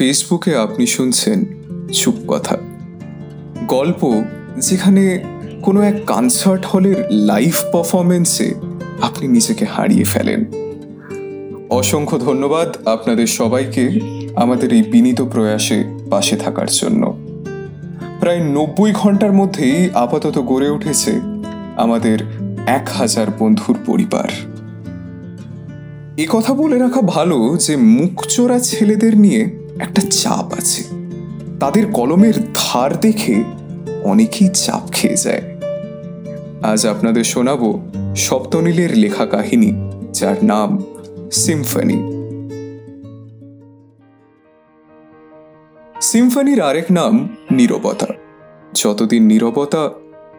ফেসবুকে আপনি শুনছেন চুপ কথা। গল্প যেখানে কোনো এক কনসার্ট হলের লাইভ পারফরমেন্সে আপনি নিজেকে হারিয়ে ফেলেন। অসংখ্য ধন্যবাদ আপনাদের সবাইকে আমাদের এই বিনীত প্রয়াসে পাশে থাকার জন্য। প্রায় নব্বই ঘণ্টার মধ্যেই আপাতত গড়ে উঠেছে আমাদের এক হাজার বন্ধুর পরিবার। কথা বলে রাখা ভালো যে মুখচোরা ছেলেদের নিয়ে একটা চাপ আছে। তাদের কলমের ধার দেখে অনেকেই চাপ খেয়ে যায়। আজ আপনাদের শোনাবো সপ্তনীলের লেখা কাহিনী যার নাম সিম্ফনি। সিম্ফনির আরেক নাম নীরবতা। যতদিন নীরবতা,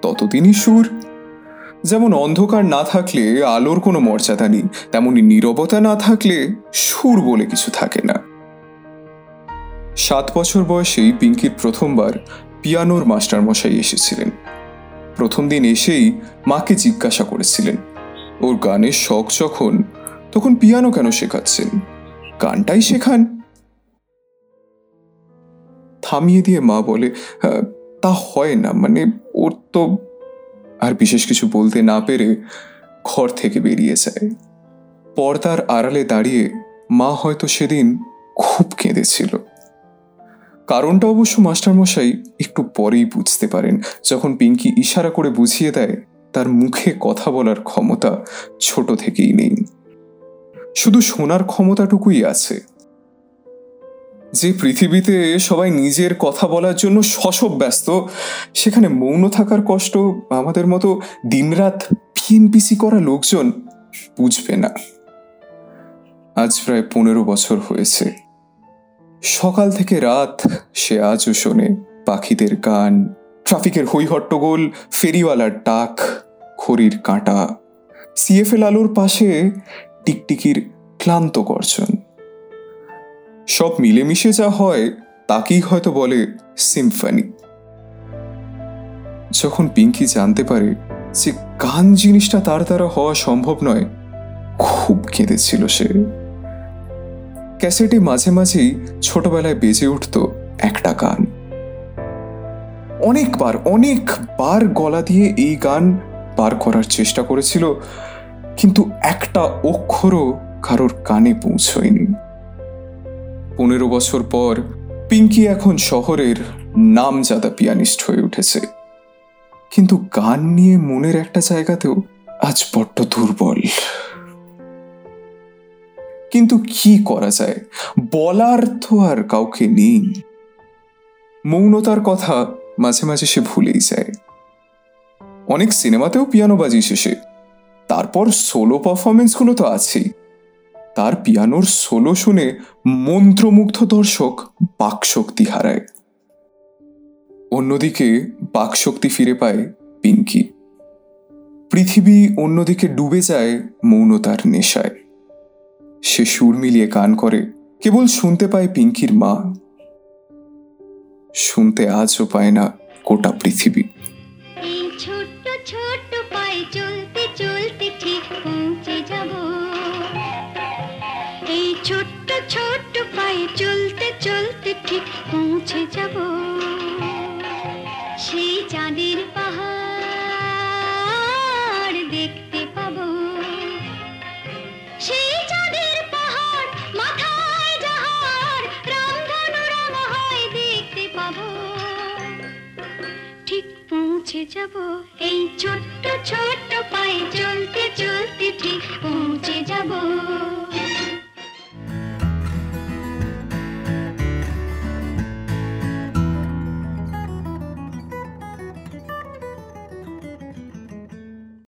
ততদিনই সুর। যেমন অন্ধকার না থাকলে আলোর কোনো মর্যাদা নেই, তেমনি নীরবতা না থাকলে সুর বলে কিছু থাকে না। সাত বছর বয়সেই পিঙ্কির প্রথমবার পিয়ানোর মাস্টার মশাই এসেছিলেন। প্রথম দিন এসেই মাকে জিজ্ঞাসা করেছিলেন। ওর গানের শখ যখন তখন পিয়ানো কেন শেখাচ্ছেন? গানটাই শেখান। থামিয়ে দিয়ে মা বলে "আহ, তা হয় না মানে ওর তো আর বিশেষ কিছু বলতে না পেরে ঘর থেকে বেরিয়ে যায়। পর্দার আড়ালে দাঁড়িয়ে মা হয়তো সেদিন খুব কেঁদেছিল। কারণটা অবশ্য মাস্টারমশাই একটু পরেই বুঝতে পারেন। যখন পিঙ্কি ইশারা করে বুঝিয়ে দেয়, তার মুখে কথা বলার ক্ষমতা ছোট থেকেই নেই। শুধু শোনার ক্ষমতাটুকুই আছে। যে পৃথিবীতে সবাই নিজের কথা বলার জন্য শশব ব্যস্ত, সেখানে মৌন থাকার কষ্ট আমাদের মতো দিনরাত পিএনপিসি করা লোকজন বুঝবে না। আজ প্রায় পনেরো বছর হয়েছে। সকাল থেকে রাত সে আজও শোনে পাখিদের গান ট্রাফিকের হইহট্টগোল ফেরিওয়ালার ডাক খড়ির কাঁটা। সিএফএল আলোর পাশে টিকটিকির ক্লান্ত গর্জন। সব মিলেমিশে যা হয়, তাকেই হয়তো বলে সিম্ফনি। যখন পিঙ্কি জানতে পারে যে গান জিনিসটা তার দ্বারা হওয়া সম্ভব নয়, খুব কেঁদেছিল সে। ক্যাসেটে মাঝে মাঝেই ছোটবেলায় বেজে উঠত একটা গান। অনেকবার অনেকবার গলা দিয়ে এই গান বার করার চেষ্টা করেছিল, কিন্তু একটা অক্ষরও কারোর কানে পৌঁছয়নি। পনেরো বছর পর পিঙ্কি এখন শহরের নামজাদা পিয়ানিস্ট হয়ে উঠেছে। কিন্তু গান নিয়ে মনের একটা জায়গাতেও আজ বড্ড দুর্বল। কিন্তু কি করা যায়? বলার তো আর কাউকে নেই। মৌনতার কথা মাঝে মাঝে সে ভুলেই যায়। অনেক সিনেমাতেও পিয়ানো বাজিয়েছে সে তারপর সোলো পারফরমেন্সগুলো তো আছেই। তার পিয়ানোর সোলো শুনে মন্ত্রমুগ্ধ দর্শক বাকশক্তি হারায়। অন্যদিকে বাকশক্তি ফিরে পায় পিঙ্কি। পৃথিবী অন্যদিকে ডুবে যায় মৌনতার নেশায়। সে সুর মিলিয়ে গান করে, কেবল শুনতে পায় পিঙ্কির মা। শুনতে আজও পায় না গোটা পৃথিবী। ছোট্ট ছোট্ট চলতে চলতে ঠিক পৌঁছে যাব। এই ছোট্ট ছোট্ট চলতে চলতে ঠিক পৌঁছে যাব। সেই চাঁদের পাহাড় পৌঁছে যাব এই ছোট্ট